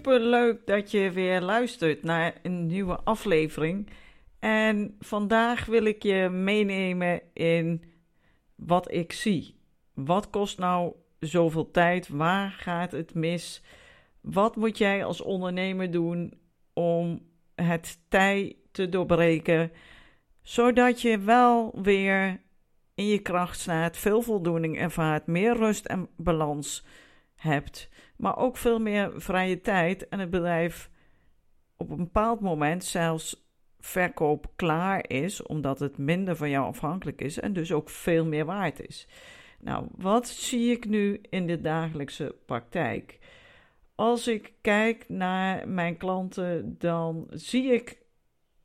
Super leuk dat je weer luistert naar een nieuwe aflevering. En vandaag wil ik je meenemen in wat ik zie. Wat kost nou zoveel tijd? Waar gaat het mis? Wat moet jij als ondernemer doen om het tij te doorbreken, zodat je wel weer in je kracht staat, veel voldoening ervaart, meer rust en balans hebt, maar ook veel meer vrije tijd en het bedrijf op een bepaald moment zelfs verkoop klaar is, omdat het minder van jou afhankelijk is en dus ook veel meer waard is. Nou, wat zie ik nu in de dagelijkse praktijk? Als ik kijk naar mijn klanten, dan zie ik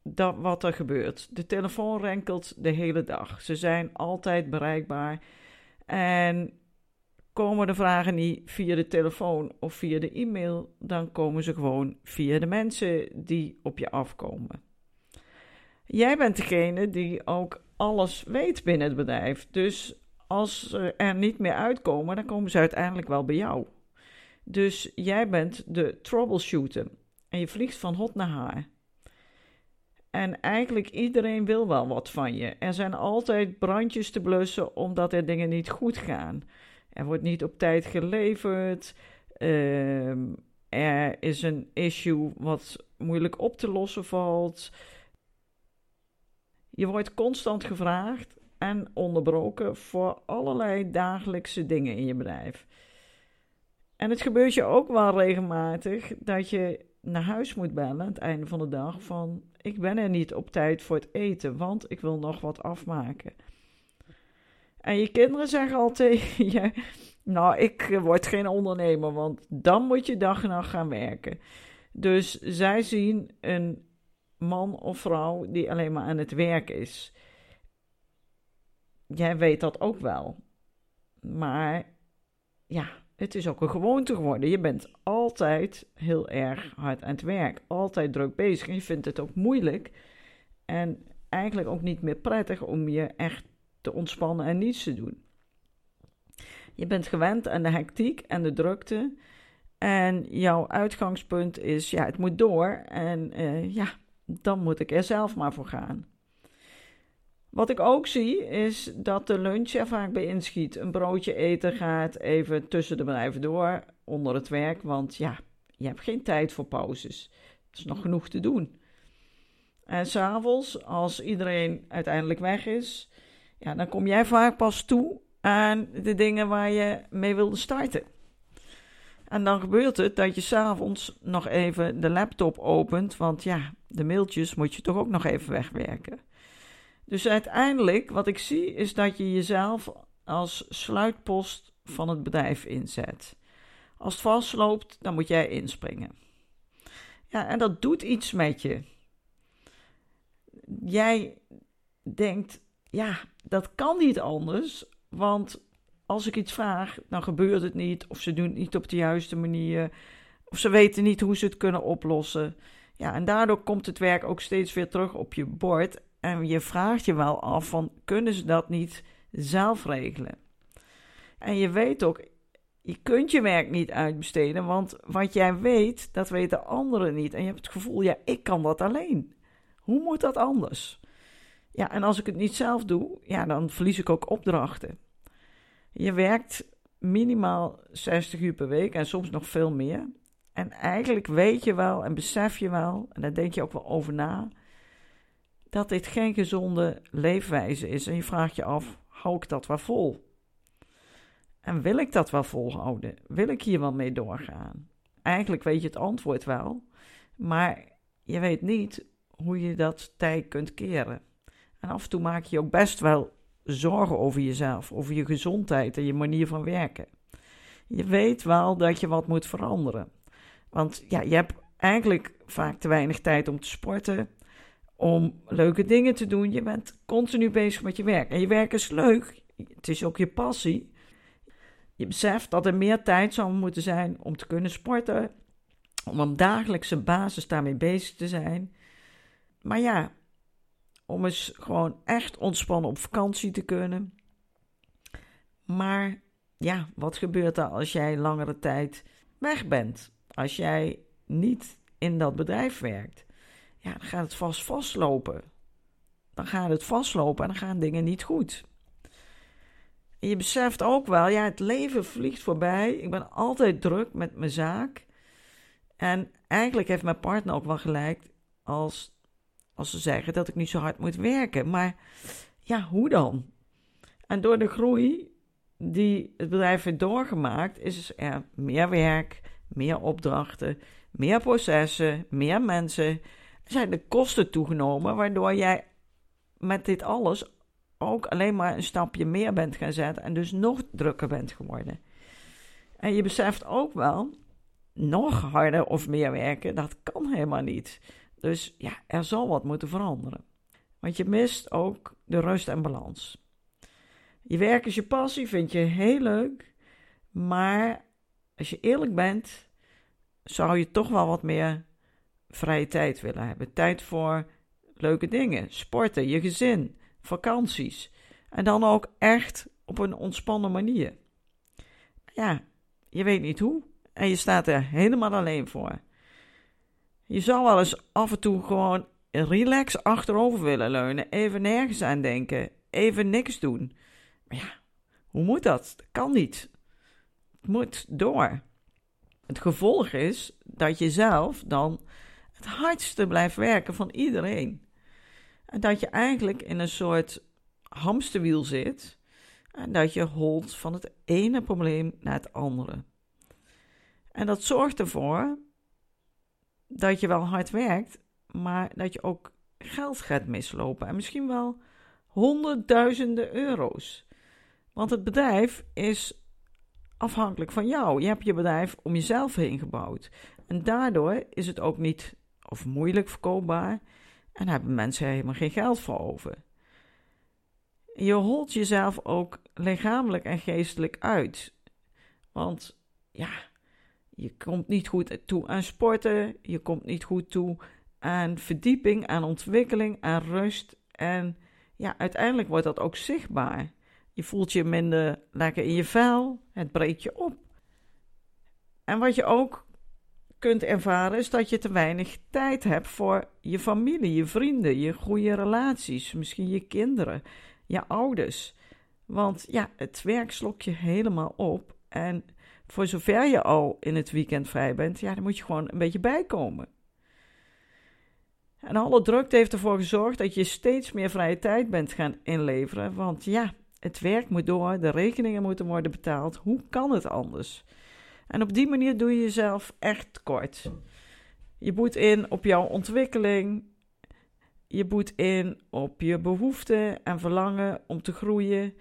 dat wat er gebeurt. De telefoon renkelt de hele dag. Ze zijn altijd bereikbaar. En komen de vragen niet via de telefoon of via de e-mail, dan komen ze gewoon via de mensen die op je afkomen. Jij bent degene die ook alles weet binnen het bedrijf. Dus als ze er niet meer uitkomen, dan komen ze uiteindelijk wel bij jou. Dus jij bent de troubleshooter en je vliegt van hot naar haar. En eigenlijk iedereen wil wel wat van je. Er zijn altijd brandjes te blussen omdat er dingen niet goed gaan. Er wordt niet op tijd geleverd. Ehm, er is een issue wat moeilijk op te lossen valt. Je wordt constant gevraagd en onderbroken voor allerlei dagelijkse dingen in je bedrijf. En het gebeurt je ook wel regelmatig dat je naar huis moet bellen aan het einde van de dag van ik ben er niet op tijd voor het eten, want ik wil nog wat afmaken. En je kinderen zeggen al tegen je, nou ik word geen ondernemer, want dan moet je dag en nacht gaan werken. Dus zij zien een man of vrouw die alleen maar aan het werk is. Jij weet dat ook wel. Maar ja, het is ook een gewoonte geworden. Je bent altijd heel erg hard aan het werk, altijd druk bezig. En je vindt het ook moeilijk en eigenlijk ook niet meer prettig om je echt te ontspannen en niets te doen. Je bent gewend aan de hectiek en de drukte. En jouw uitgangspunt is, ja, het moet door. En uh, ja, dan moet ik er zelf maar voor gaan. Wat ik ook zie is dat de lunch er vaak bij inschiet. Een broodje eten gaat even tussen de bedrijven door onder het werk, want ja, je hebt geen tijd voor pauzes. Er is nog genoeg te doen. En s'avonds, als iedereen uiteindelijk weg is, ja, dan kom jij vaak pas toe aan de dingen waar je mee wilde starten. En dan gebeurt het dat je s'avonds nog even de laptop opent, want ja, de mailtjes moet je toch ook nog even wegwerken. Dus uiteindelijk, wat ik zie, is dat je jezelf als sluitpost van het bedrijf inzet. Als het vastloopt, dan moet jij inspringen. Ja, en dat doet iets met je. Jij denkt, ja, dat kan niet anders, want als ik iets vraag, dan gebeurt het niet, of ze doen het niet op de juiste manier, of ze weten niet hoe ze het kunnen oplossen. Ja, en daardoor komt het werk ook steeds weer terug op je bord en je vraagt je wel af van kunnen ze dat niet zelf regelen? En je weet ook, je kunt je werk niet uitbesteden, want wat jij weet, dat weten anderen niet. En je hebt het gevoel, ja, ik kan dat alleen. Hoe moet dat anders? Ja, en als ik het niet zelf doe, ja, dan verlies ik ook opdrachten. Je werkt minimaal 60 uur per week en soms nog veel meer. En eigenlijk weet je wel en besef je wel, en daar denk je ook wel over na, dat dit geen gezonde leefwijze is. En je vraagt je af: hou ik dat wel vol? En wil ik dat wel volhouden? Wil ik hier wel mee doorgaan? Eigenlijk weet je het antwoord wel, maar je weet niet hoe je dat tij kunt keren. En af en toe maak je ook best wel zorgen over jezelf, over je gezondheid en je manier van werken. Je weet wel dat je wat moet veranderen. Want ja, je hebt eigenlijk vaak te weinig tijd om te sporten, om leuke dingen te doen. Je bent continu bezig met je werk. En je werk is leuk, het is ook je passie. Je beseft dat er meer tijd zou moeten zijn om te kunnen sporten, om op dagelijkse basis daarmee bezig te zijn. Maar ja, om eens gewoon echt ontspannen op vakantie te kunnen. Maar ja, wat gebeurt er als jij langere tijd weg bent? Als jij niet in dat bedrijf werkt? Ja, dan gaat het vast vastlopen. Dan gaat het vastlopen en dan gaan dingen niet goed. Je beseft ook wel, ja, het leven vliegt voorbij. Ik ben altijd druk met mijn zaak. En eigenlijk heeft mijn partner ook wel gelijk als, als ze zeggen dat ik niet zo hard moet werken. Maar ja, hoe dan? En door de groei die het bedrijf heeft doorgemaakt, is er meer werk, meer opdrachten, meer processen, meer mensen. Zijn de kosten toegenomen, waardoor jij met dit alles ook alleen maar een stapje meer bent gaan zetten en dus nog drukker bent geworden. En je beseft ook wel, nog harder of meer werken, dat kan helemaal niet. Dus ja, er zal wat moeten veranderen. Want je mist ook de rust en balans. Je werk is je passie, vind je heel leuk. Maar als je eerlijk bent, zou je toch wel wat meer vrije tijd willen hebben. Tijd voor leuke dingen, sporten, je gezin, vakanties. En dan ook echt op een ontspannen manier. Ja, je weet niet hoe en je staat er helemaal alleen voor. Je zou wel eens af en toe gewoon relax achterover willen leunen, even nergens aan denken, even niks doen. Maar ja, hoe moet dat? Dat kan niet. Het moet door. Het gevolg is dat je zelf dan het hardste blijft werken van iedereen. En dat je eigenlijk in een soort hamsterwiel zit. En dat je holt van het ene probleem naar het andere. En dat zorgt ervoor dat je wel hard werkt, maar dat je ook geld gaat mislopen. En misschien wel honderdduizenden euro's. Want het bedrijf is afhankelijk van jou. Je hebt je bedrijf om jezelf heen gebouwd. En daardoor is het ook niet of moeilijk verkoopbaar. En hebben mensen helemaal geen geld voor over. Je holt jezelf ook lichamelijk en geestelijk uit. Want ja, je komt niet goed toe aan sporten. Je komt niet goed toe aan verdieping, aan ontwikkeling, aan rust. En ja, uiteindelijk wordt dat ook zichtbaar. Je voelt je minder lekker in je vel. Het breekt je op. En wat je ook kunt ervaren is dat je te weinig tijd hebt voor je familie, je vrienden, je goede relaties, misschien je kinderen, je ouders. Want ja, het werk slok je helemaal op. En voor zover je al in het weekend vrij bent, ja, dan moet je gewoon een beetje bijkomen. En alle drukte heeft ervoor gezorgd dat je steeds meer vrije tijd bent gaan inleveren. Want ja, het werk moet door, de rekeningen moeten worden betaald. Hoe kan het anders? En op die manier doe je jezelf echt kort. Je boet in op jouw ontwikkeling. Je boet in op je behoeften en verlangen om te groeien.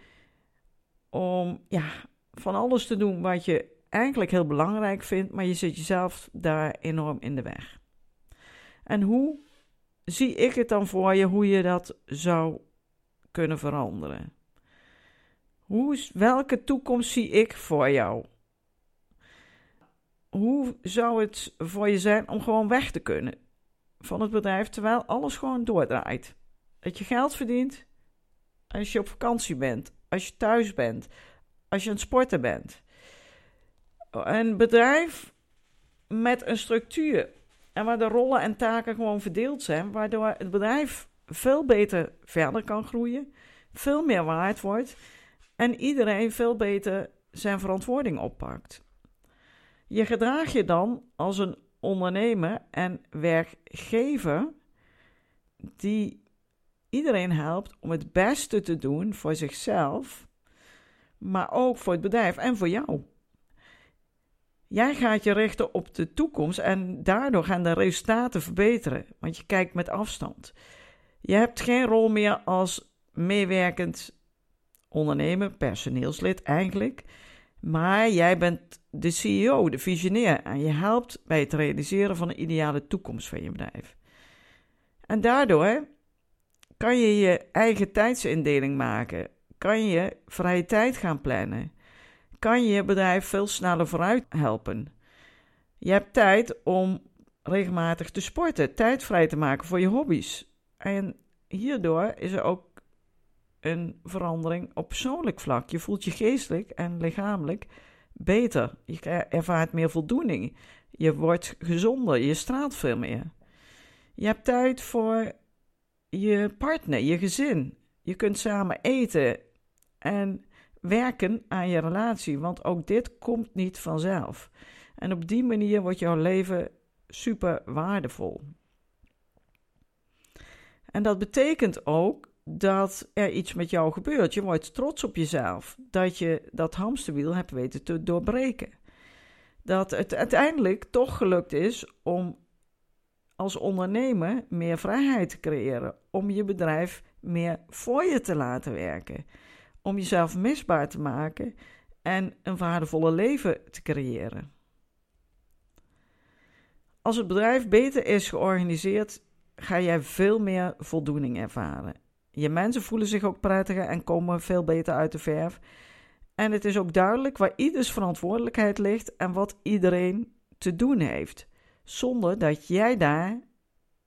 Om ja, van alles te doen wat je eigenlijk heel belangrijk vindt, maar je zit jezelf daar enorm in de weg. En hoe zie ik het dan voor je hoe je dat zou kunnen veranderen? Hoe, welke toekomst zie ik voor jou? Hoe zou het voor je zijn om gewoon weg te kunnen van het bedrijf terwijl alles gewoon doordraait? Dat je geld verdient als je op vakantie bent, als je thuis bent, als je aan het sporten bent. Een bedrijf met een structuur en waar de rollen en taken gewoon verdeeld zijn, waardoor het bedrijf veel beter verder kan groeien, veel meer waard wordt en iedereen veel beter zijn verantwoording oppakt. Je gedraag je dan als een ondernemer en werkgever die iedereen helpt om het beste te doen voor zichzelf, maar ook voor het bedrijf en voor jou. Jij gaat je richten op de toekomst en daardoor gaan de resultaten verbeteren, want je kijkt met afstand. Je hebt geen rol meer als meewerkend ondernemer, personeelslid eigenlijk. Maar jij bent de CEO, de visionair. En je helpt bij het realiseren van een ideale toekomst van je bedrijf. En daardoor kan je je eigen tijdsindeling maken. Kan je vrije tijd gaan plannen. Kan je je bedrijf veel sneller vooruit helpen. Je hebt tijd om regelmatig te sporten, tijd vrij te maken voor je hobby's. En hierdoor is er ook een verandering op persoonlijk vlak. Je voelt je geestelijk en lichamelijk beter. Je ervaart meer voldoening. Je wordt gezonder. Je straalt veel meer. Je hebt tijd voor je partner, je gezin. Je kunt samen eten en werken aan je relatie, want ook dit komt niet vanzelf. En op die manier wordt jouw leven super waardevol. En dat betekent ook dat er iets met jou gebeurt. Je wordt trots op jezelf dat je dat hamsterwiel hebt weten te doorbreken. Dat het uiteindelijk toch gelukt is om als ondernemer meer vrijheid te creëren, om je bedrijf meer voor je te laten werken, om jezelf misbaar te maken en een waardevolle leven te creëren. Als het bedrijf beter is georganiseerd, ga jij veel meer voldoening ervaren. Je mensen voelen zich ook prettiger en komen veel beter uit de verf. En het is ook duidelijk waar ieders verantwoordelijkheid ligt en wat iedereen te doen heeft. Zonder dat jij daar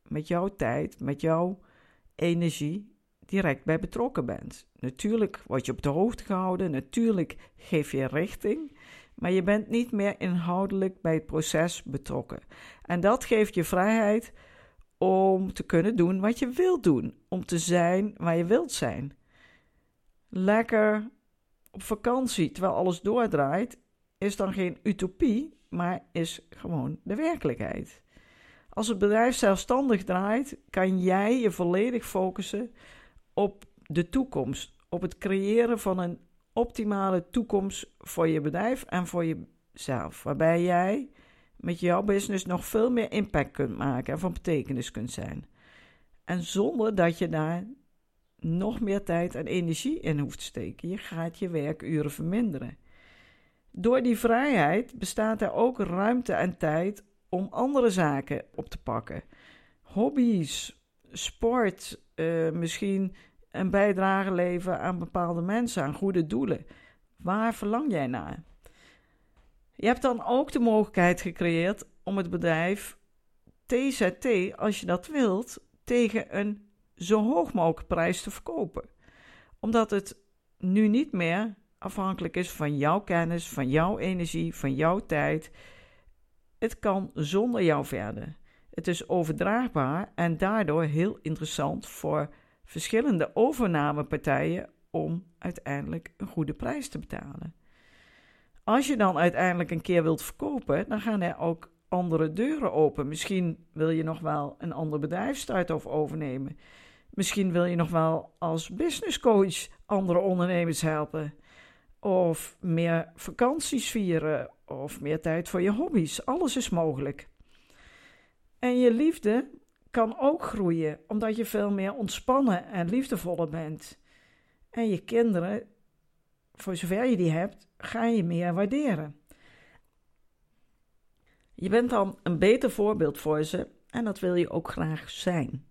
met jouw tijd, met jouw energie direct bij betrokken bent. Natuurlijk word je op de hoogte gehouden, natuurlijk geef je richting, maar je bent niet meer inhoudelijk bij het proces betrokken. En dat geeft je vrijheid om te kunnen doen wat je wilt doen, om te zijn waar je wilt zijn. Lekker op vakantie terwijl alles doordraait, is dan geen utopie, maar is gewoon de werkelijkheid. Als het bedrijf zelfstandig draait, kan jij je volledig focussen op de toekomst, op het creëren van een optimale toekomst voor je bedrijf en voor jezelf, waarbij jij met jouw business nog veel meer impact kunt maken en van betekenis kunt zijn. En zonder dat je daar nog meer tijd en energie in hoeft te steken. Je gaat je werkuren verminderen. Door die vrijheid bestaat er ook ruimte en tijd om andere zaken op te pakken. Hobby's, sport, uh, misschien een bijdrage leveren aan bepaalde mensen, aan goede doelen. Waar verlang jij naar? Je hebt dan ook de mogelijkheid gecreëerd om het bedrijf TZT, als je dat wilt, tegen een zo hoog mogelijke prijs te verkopen. Omdat het nu niet meer afhankelijk is van jouw kennis, van jouw energie, van jouw tijd. Het kan zonder jou verder. Het is overdraagbaar en daardoor heel interessant voor verschillende overnamepartijen om uiteindelijk een goede prijs te betalen. Als je dan uiteindelijk een keer wilt verkopen, dan gaan er ook andere deuren open. Misschien wil je nog wel een ander bedrijf starten of overnemen. Misschien wil je nog wel als business coach andere ondernemers helpen. Of meer vakanties vieren. Of meer tijd voor je hobby's. Alles is mogelijk. En je liefde kan ook groeien, omdat je veel meer ontspannen en liefdevoller bent. En je kinderen, voor zover je die hebt, ga je meer waarderen. Je bent dan een beter voorbeeld voor ze en dat wil je ook graag zijn.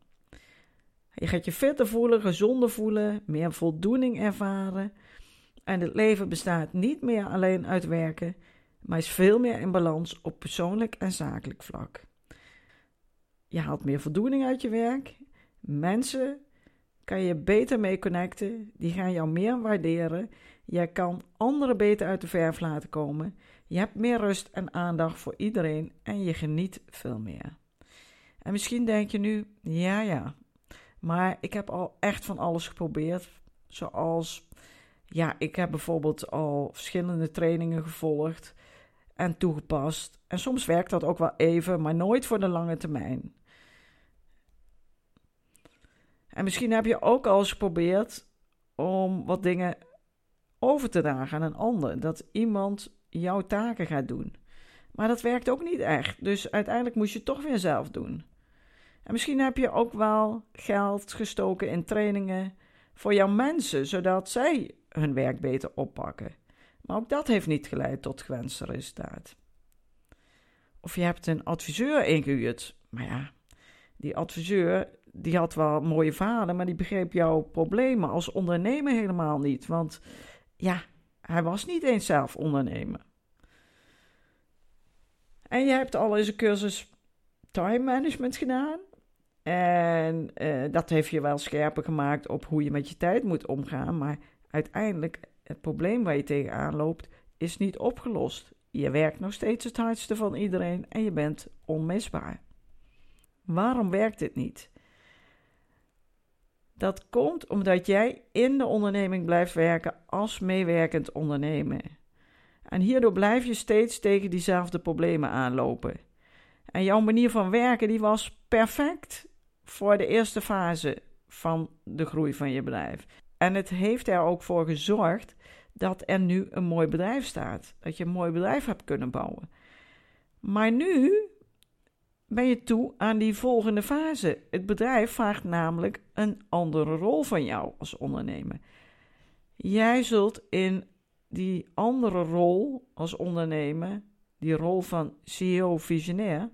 Je gaat je fitter voelen, gezonder voelen, meer voldoening ervaren. En het leven bestaat niet meer alleen uit werken, maar is veel meer in balans op persoonlijk en zakelijk vlak. Je haalt meer voldoening uit je werk. Mensen kan je beter mee connecten, die gaan jou meer waarderen. Jij kan anderen beter uit de verf laten komen. Je hebt meer rust en aandacht voor iedereen en je geniet veel meer. En misschien denk je nu, ja ja, maar ik heb al echt van alles geprobeerd. Zoals, ja, ik heb bijvoorbeeld al verschillende trainingen gevolgd en toegepast. En soms werkt dat ook wel even, maar nooit voor de lange termijn. En misschien heb je ook al eens geprobeerd om wat dingen over te dragen aan een ander. Dat iemand jouw taken gaat doen. Maar dat werkt ook niet echt. Dus uiteindelijk moest je het toch weer zelf doen. En misschien heb je ook wel geld gestoken in trainingen voor jouw mensen, zodat zij hun werk beter oppakken. Maar ook dat heeft niet geleid tot gewenste resultaat. Of je hebt een adviseur ingehuurd. Maar ja, die adviseur die had wel mooie verhalen, maar die begreep jouw problemen als ondernemer helemaal niet. Want ja, hij was niet eens zelf ondernemer. En je hebt al eens een cursus time management gedaan. En uh, dat heeft je wel scherper gemaakt op hoe je met je tijd moet omgaan. Maar uiteindelijk, het probleem waar je tegenaan loopt, is niet opgelost. Je werkt nog steeds het hardste van iedereen en je bent onmisbaar. Waarom werkt dit niet? Dat komt omdat jij in de onderneming blijft werken als meewerkend ondernemer. En hierdoor blijf je steeds tegen diezelfde problemen aanlopen. En jouw manier van werken die was perfect voor de eerste fase van de groei van je bedrijf. En het heeft er ook voor gezorgd dat er nu een mooi bedrijf staat. Dat je een mooi bedrijf hebt kunnen bouwen. Maar nu ben je toe aan die volgende fase. Het bedrijf vraagt namelijk een andere rol van jou als ondernemer. Jij zult in die andere rol als ondernemer, die rol van CEO-visionair,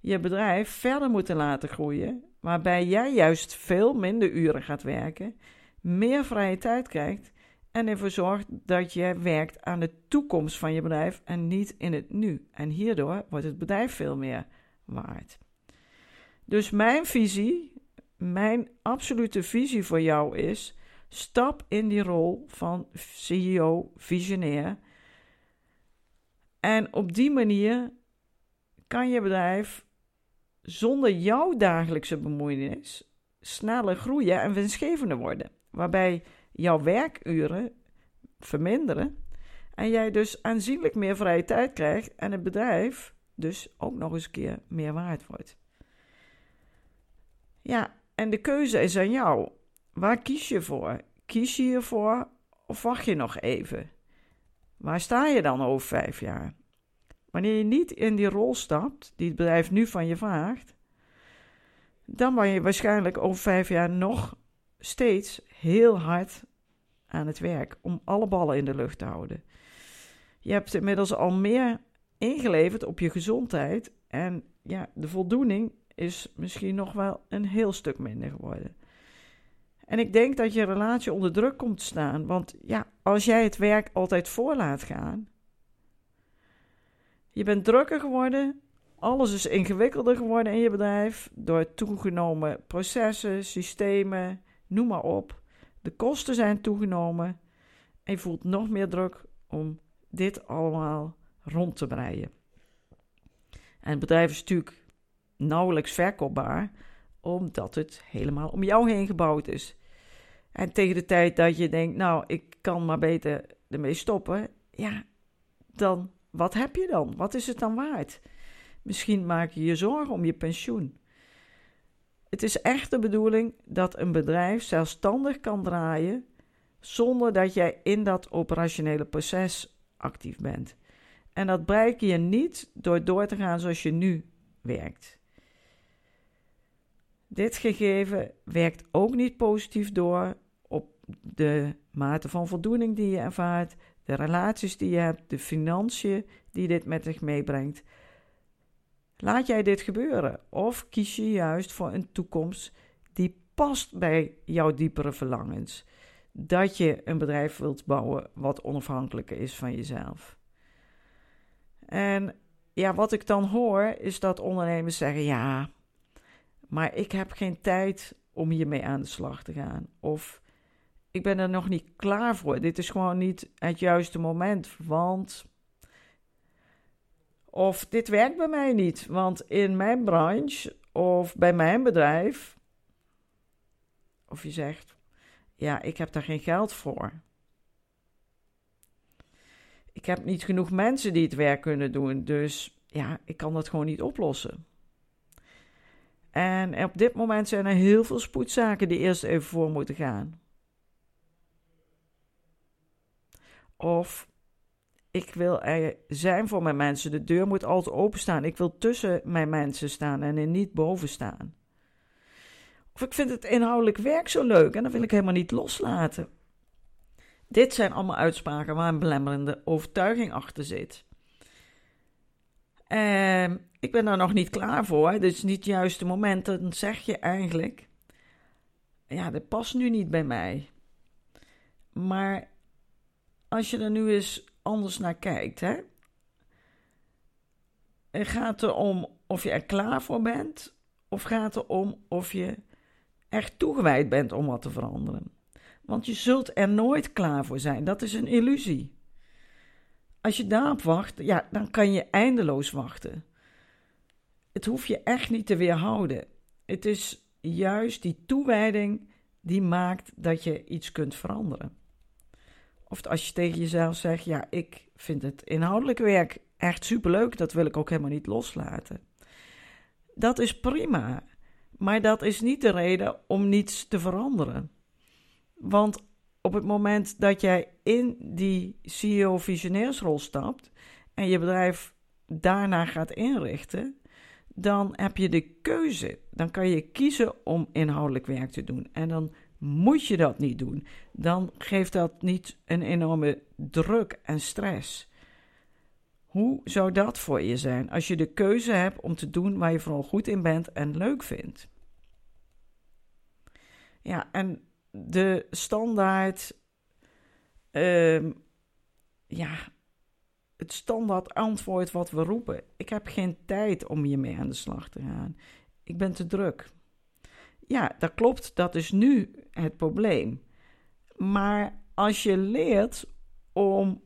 je bedrijf verder moeten laten groeien, waarbij jij juist veel minder uren gaat werken, meer vrije tijd krijgt en ervoor zorgt dat je werkt aan de toekomst van je bedrijf en niet in het nu. En hierdoor wordt het bedrijf veel meer waard. Dus mijn visie, mijn absolute visie voor jou is: stap in die rol van CEO, visionair. En op die manier kan je bedrijf zonder jouw dagelijkse bemoeienis sneller groeien en winstgevender worden. Waarbij jouw werkuren verminderen en jij dus aanzienlijk meer vrije tijd krijgt en het bedrijf dus ook nog eens een keer meer waard wordt. Ja, en de keuze is aan jou. Waar kies je voor? Kies je hiervoor of wacht je nog even? Waar sta je dan over vijf jaar? Wanneer je niet in die rol stapt die het bedrijf nu van je vraagt, dan ben je waarschijnlijk over vijf jaar nog steeds heel hard aan het werk om alle ballen in de lucht te houden. Je hebt inmiddels al meer ingeleverd op je gezondheid en ja, de voldoening is misschien nog wel een heel stuk minder geworden. En ik denk dat je relatie onder druk komt te staan, want ja, als jij het werk altijd voor laat gaan, je bent drukker geworden, alles is ingewikkelder geworden in je bedrijf door toegenomen processen, systemen, noem maar op. De kosten zijn toegenomen en je voelt nog meer druk om dit allemaal rond te breien. En het bedrijf is natuurlijk nauwelijks verkoopbaar, omdat het helemaal om jou heen gebouwd is. En tegen de tijd dat je denkt, nou, ik kan maar beter ermee stoppen, ja, dan wat heb je dan? Wat is het dan waard? Misschien maak je je zorgen om je pensioen. Het is echt de bedoeling dat een bedrijf zelfstandig kan draaien zonder dat jij in dat operationele proces actief bent. En dat bereik je niet door door te gaan zoals je nu werkt. Dit gegeven werkt ook niet positief door op de mate van voldoening die je ervaart, de relaties die je hebt, de financiën die dit met zich meebrengt. Laat jij dit gebeuren of kies je juist voor een toekomst die past bij jouw diepere verlangens? Dat je een bedrijf wilt bouwen wat onafhankelijker is van jezelf. En ja, wat ik dan hoor is dat ondernemers zeggen: ja, maar ik heb geen tijd om hiermee aan de slag te gaan. Of ik ben er nog niet klaar voor. Dit is gewoon niet het juiste moment. Want. Of dit werkt bij mij niet. Want in mijn branche of bij mijn bedrijf. Of je zegt: ja, ik heb daar geen geld voor. Ik heb niet genoeg mensen die het werk kunnen doen. Dus ja, ik kan dat gewoon niet oplossen. En op dit moment zijn er heel veel spoedzaken die eerst even voor moeten gaan. Of ik wil er zijn voor mijn mensen. De deur moet altijd openstaan. Ik wil tussen mijn mensen staan en er niet boven staan. Of ik vind het inhoudelijk werk zo leuk en dat wil ik helemaal niet loslaten. Dit zijn allemaal uitspraken waar een belemmerende overtuiging achter zit. En ik ben daar nog niet klaar voor. Dit is niet het juiste moment. Dan zeg je eigenlijk: Ja, dat past nu niet bij mij. Maar als je er nu eens anders naar kijkt, hè? Het gaat erom of je er klaar voor bent, of gaat het om of je echt toegewijd bent om wat te veranderen. Want je zult er nooit klaar voor zijn. Dat is een illusie. Als je daarop wacht, ja, dan kan je eindeloos wachten. Het hoef je echt niet te weerhouden. Het is juist die toewijding die maakt dat je iets kunt veranderen. Of als je tegen jezelf zegt: Ja, ik vind het inhoudelijk werk echt superleuk, dat wil ik ook helemaal niet loslaten. Dat is prima, maar dat is niet de reden om niets te veranderen. Want op het moment dat jij in die CEO-visionairsrol stapt en je bedrijf daarna gaat inrichten, dan heb je de keuze. Dan kan je kiezen om inhoudelijk werk te doen. En dan moet je dat niet doen. Dan geeft dat niet een enorme druk en stress. Hoe zou dat voor je zijn als je de keuze hebt om te doen waar je vooral goed in bent en leuk vindt? Ja, en de standaard, uh, ja, het standaard antwoord wat we roepen. Ik heb geen tijd om hiermee aan de slag te gaan. Ik ben te druk. Ja, dat klopt, dat is nu het probleem. Maar als je leert om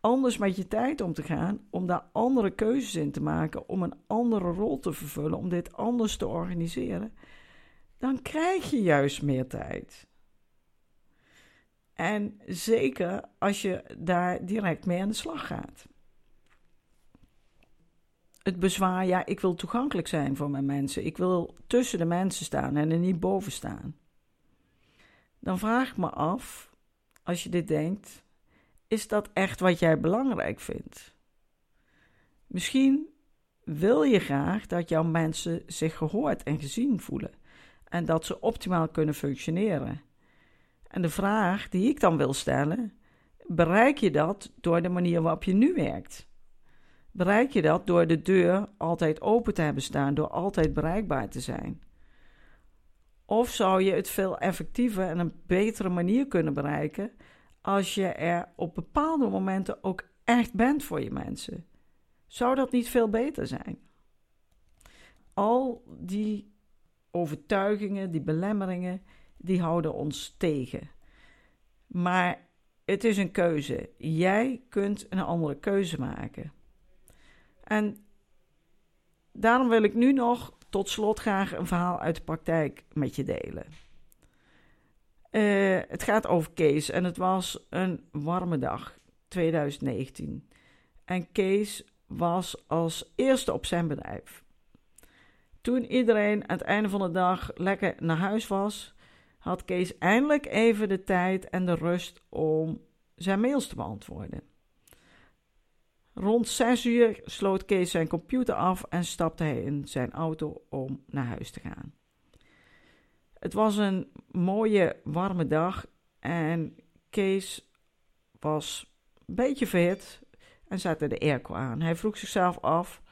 anders met je tijd om te gaan, om daar andere keuzes in te maken, om een andere rol te vervullen, om dit anders te organiseren, dan krijg je juist meer tijd. En zeker als je daar direct mee aan de slag gaat. Het bezwaar, ja, ik wil toegankelijk zijn voor mijn mensen. Ik wil tussen de mensen staan en er niet boven staan. Dan vraag ik me af, als je dit denkt, is dat echt wat jij belangrijk vindt? Misschien wil je graag dat jouw mensen zich gehoord en gezien voelen en dat ze optimaal kunnen functioneren. En de vraag die ik dan wil stellen: bereik je dat door de manier waarop je nu werkt? Bereik je dat door de deur altijd open te hebben staan, door altijd bereikbaar te zijn? Of zou je het veel effectiever en een betere manier kunnen bereiken als je er op bepaalde momenten ook echt bent voor je mensen? Zou dat niet veel beter zijn? Al die overtuigingen, die belemmeringen, die houden ons tegen. Maar het is een keuze. Jij kunt een andere keuze maken. En daarom wil ik nu nog tot slot graag een verhaal uit de praktijk met je delen. Uh, het gaat over Kees en het was een warme dag, 2019. En Kees was als eerste op zijn bedrijf. Toen iedereen aan het einde van de dag lekker naar huis was, had Kees eindelijk even de tijd en de rust om zijn mails te beantwoorden. Rond 6 uur sloot Kees zijn computer af en stapte hij in zijn auto om naar huis te gaan. Het was een mooie warme dag en Kees was een beetje verhit en zette de airco aan. Hij vroeg zichzelf af: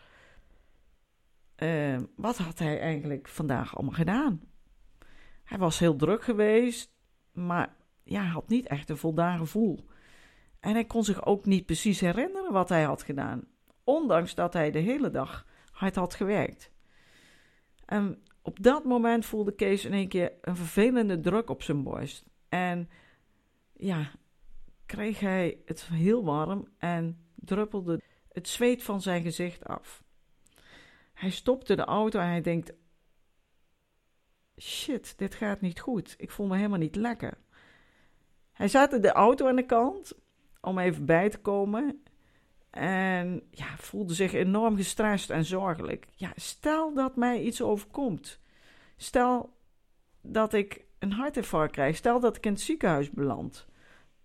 uh, wat had hij eigenlijk vandaag allemaal gedaan? Hij was heel druk geweest, maar ja, had niet echt een voldaan gevoel. En hij kon zich ook niet precies herinneren wat hij had gedaan, ondanks dat hij de hele dag hard had gewerkt. En op dat moment voelde Kees in één keer een vervelende druk op zijn borst. En ja, kreeg hij het heel warm en druppelde het zweet van zijn gezicht af. Hij stopte de auto en hij denkt: Shit, dit gaat niet goed. Ik voel me helemaal niet lekker. Hij zette de auto aan de kant om even bij te komen. En ja, voelde zich enorm gestrest en zorgelijk. Ja, stel dat mij iets overkomt. Stel dat ik een hartinfarct krijg. Stel dat ik in het ziekenhuis beland.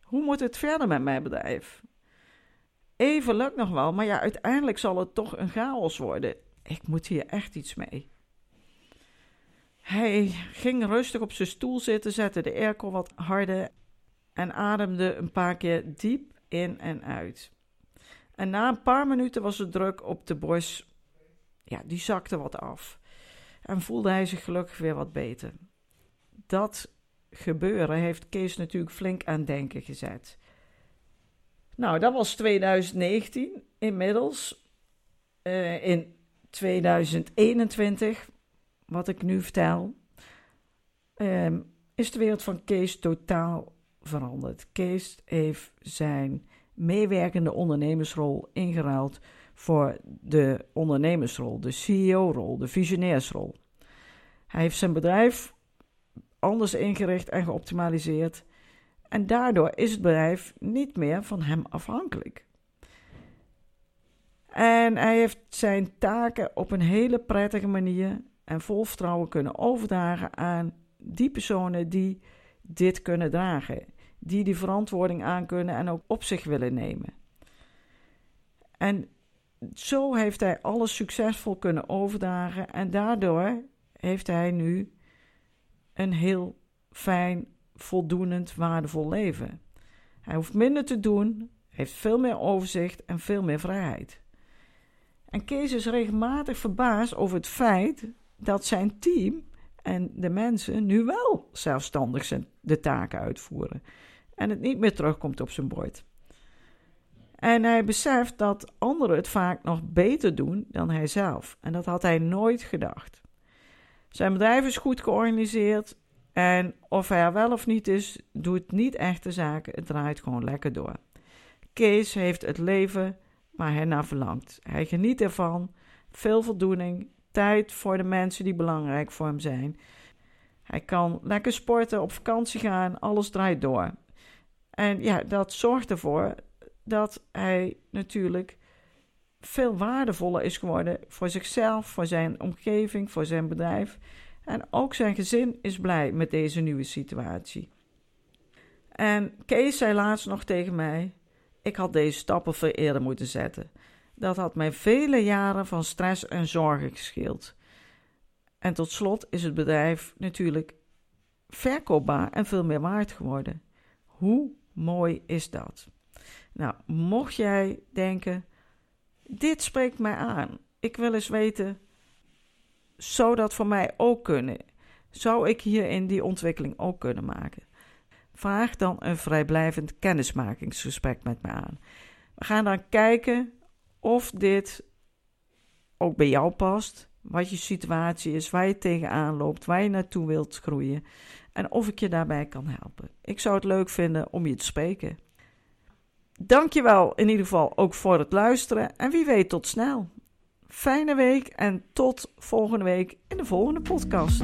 Hoe moet het verder met mijn bedrijf? Even lukt nog wel, maar ja, uiteindelijk zal het toch een chaos worden. Ik moet hier echt iets mee. Hij ging rustig op zijn stoel zitten, zette de airco wat harder en ademde een paar keer diep in en uit. En na een paar minuten was de druk op de borst, ja, die zakte wat af. En voelde hij zich gelukkig weer wat beter. Dat gebeuren heeft Kees natuurlijk flink aan denken gezet. Nou, dat was 2019. Inmiddels, uh, in 2021, wat ik nu vertel, uh, is de wereld van Kees totaal veranderd. Kees heeft zijn meewerkende ondernemersrol ingeruild voor de ondernemersrol, de CEO-rol, de visionairsrol. Hij heeft zijn bedrijf anders ingericht en geoptimaliseerd. En daardoor is het bedrijf niet meer van hem afhankelijk. En hij heeft zijn taken op een hele prettige manier en vol vertrouwen kunnen overdragen aan die personen die dit kunnen dragen, die die verantwoording aankunnen en ook op zich willen nemen. En zo heeft hij alles succesvol kunnen overdragen en daardoor heeft hij nu een heel fijn, voldoenend, waardevol leven. Hij hoeft minder te doen, heeft veel meer overzicht en veel meer vrijheid. En Kees is regelmatig verbaasd over het feit dat zijn team en de mensen nu wel zelfstandig zijn, de taken uitvoeren en het niet meer terugkomt op zijn bord. En hij beseft dat anderen het vaak nog beter doen dan hij zelf. En dat had hij nooit gedacht. Zijn bedrijf is goed georganiseerd. En of hij er wel of niet is, doet niet echt de zaken. Het draait gewoon lekker door. Kees heeft het leven waar hij naar verlangt. Hij geniet ervan. Veel voldoening. Tijd voor de mensen die belangrijk voor hem zijn. Hij kan lekker sporten, op vakantie gaan. Alles draait door. En ja, dat zorgt ervoor dat hij natuurlijk veel waardevoller is geworden voor zichzelf, voor zijn omgeving, voor zijn bedrijf. En ook zijn gezin is blij met deze nieuwe situatie. En Kees zei laatst nog tegen mij: Ik had deze stappen veel eerder moeten zetten. Dat had mij vele jaren van stress en zorgen gescheeld. En tot slot is het bedrijf natuurlijk verkoopbaar en veel meer waard geworden. Hoe mooi is dat? Nou, mocht jij denken: dit spreekt mij aan. Ik wil eens weten, zou dat voor mij ook kunnen? Zou ik hier in die ontwikkeling ook kunnen maken? Vraag dan een vrijblijvend kennismakingsgesprek met me aan. We gaan dan kijken of dit ook bij jou past, wat je situatie is, waar je tegenaan loopt, waar je naartoe wilt groeien en of ik je daarbij kan helpen. Ik zou het leuk vinden om je te spreken. Dankjewel in ieder geval ook voor het luisteren en wie weet tot snel. Fijne week en tot volgende week in de volgende podcast.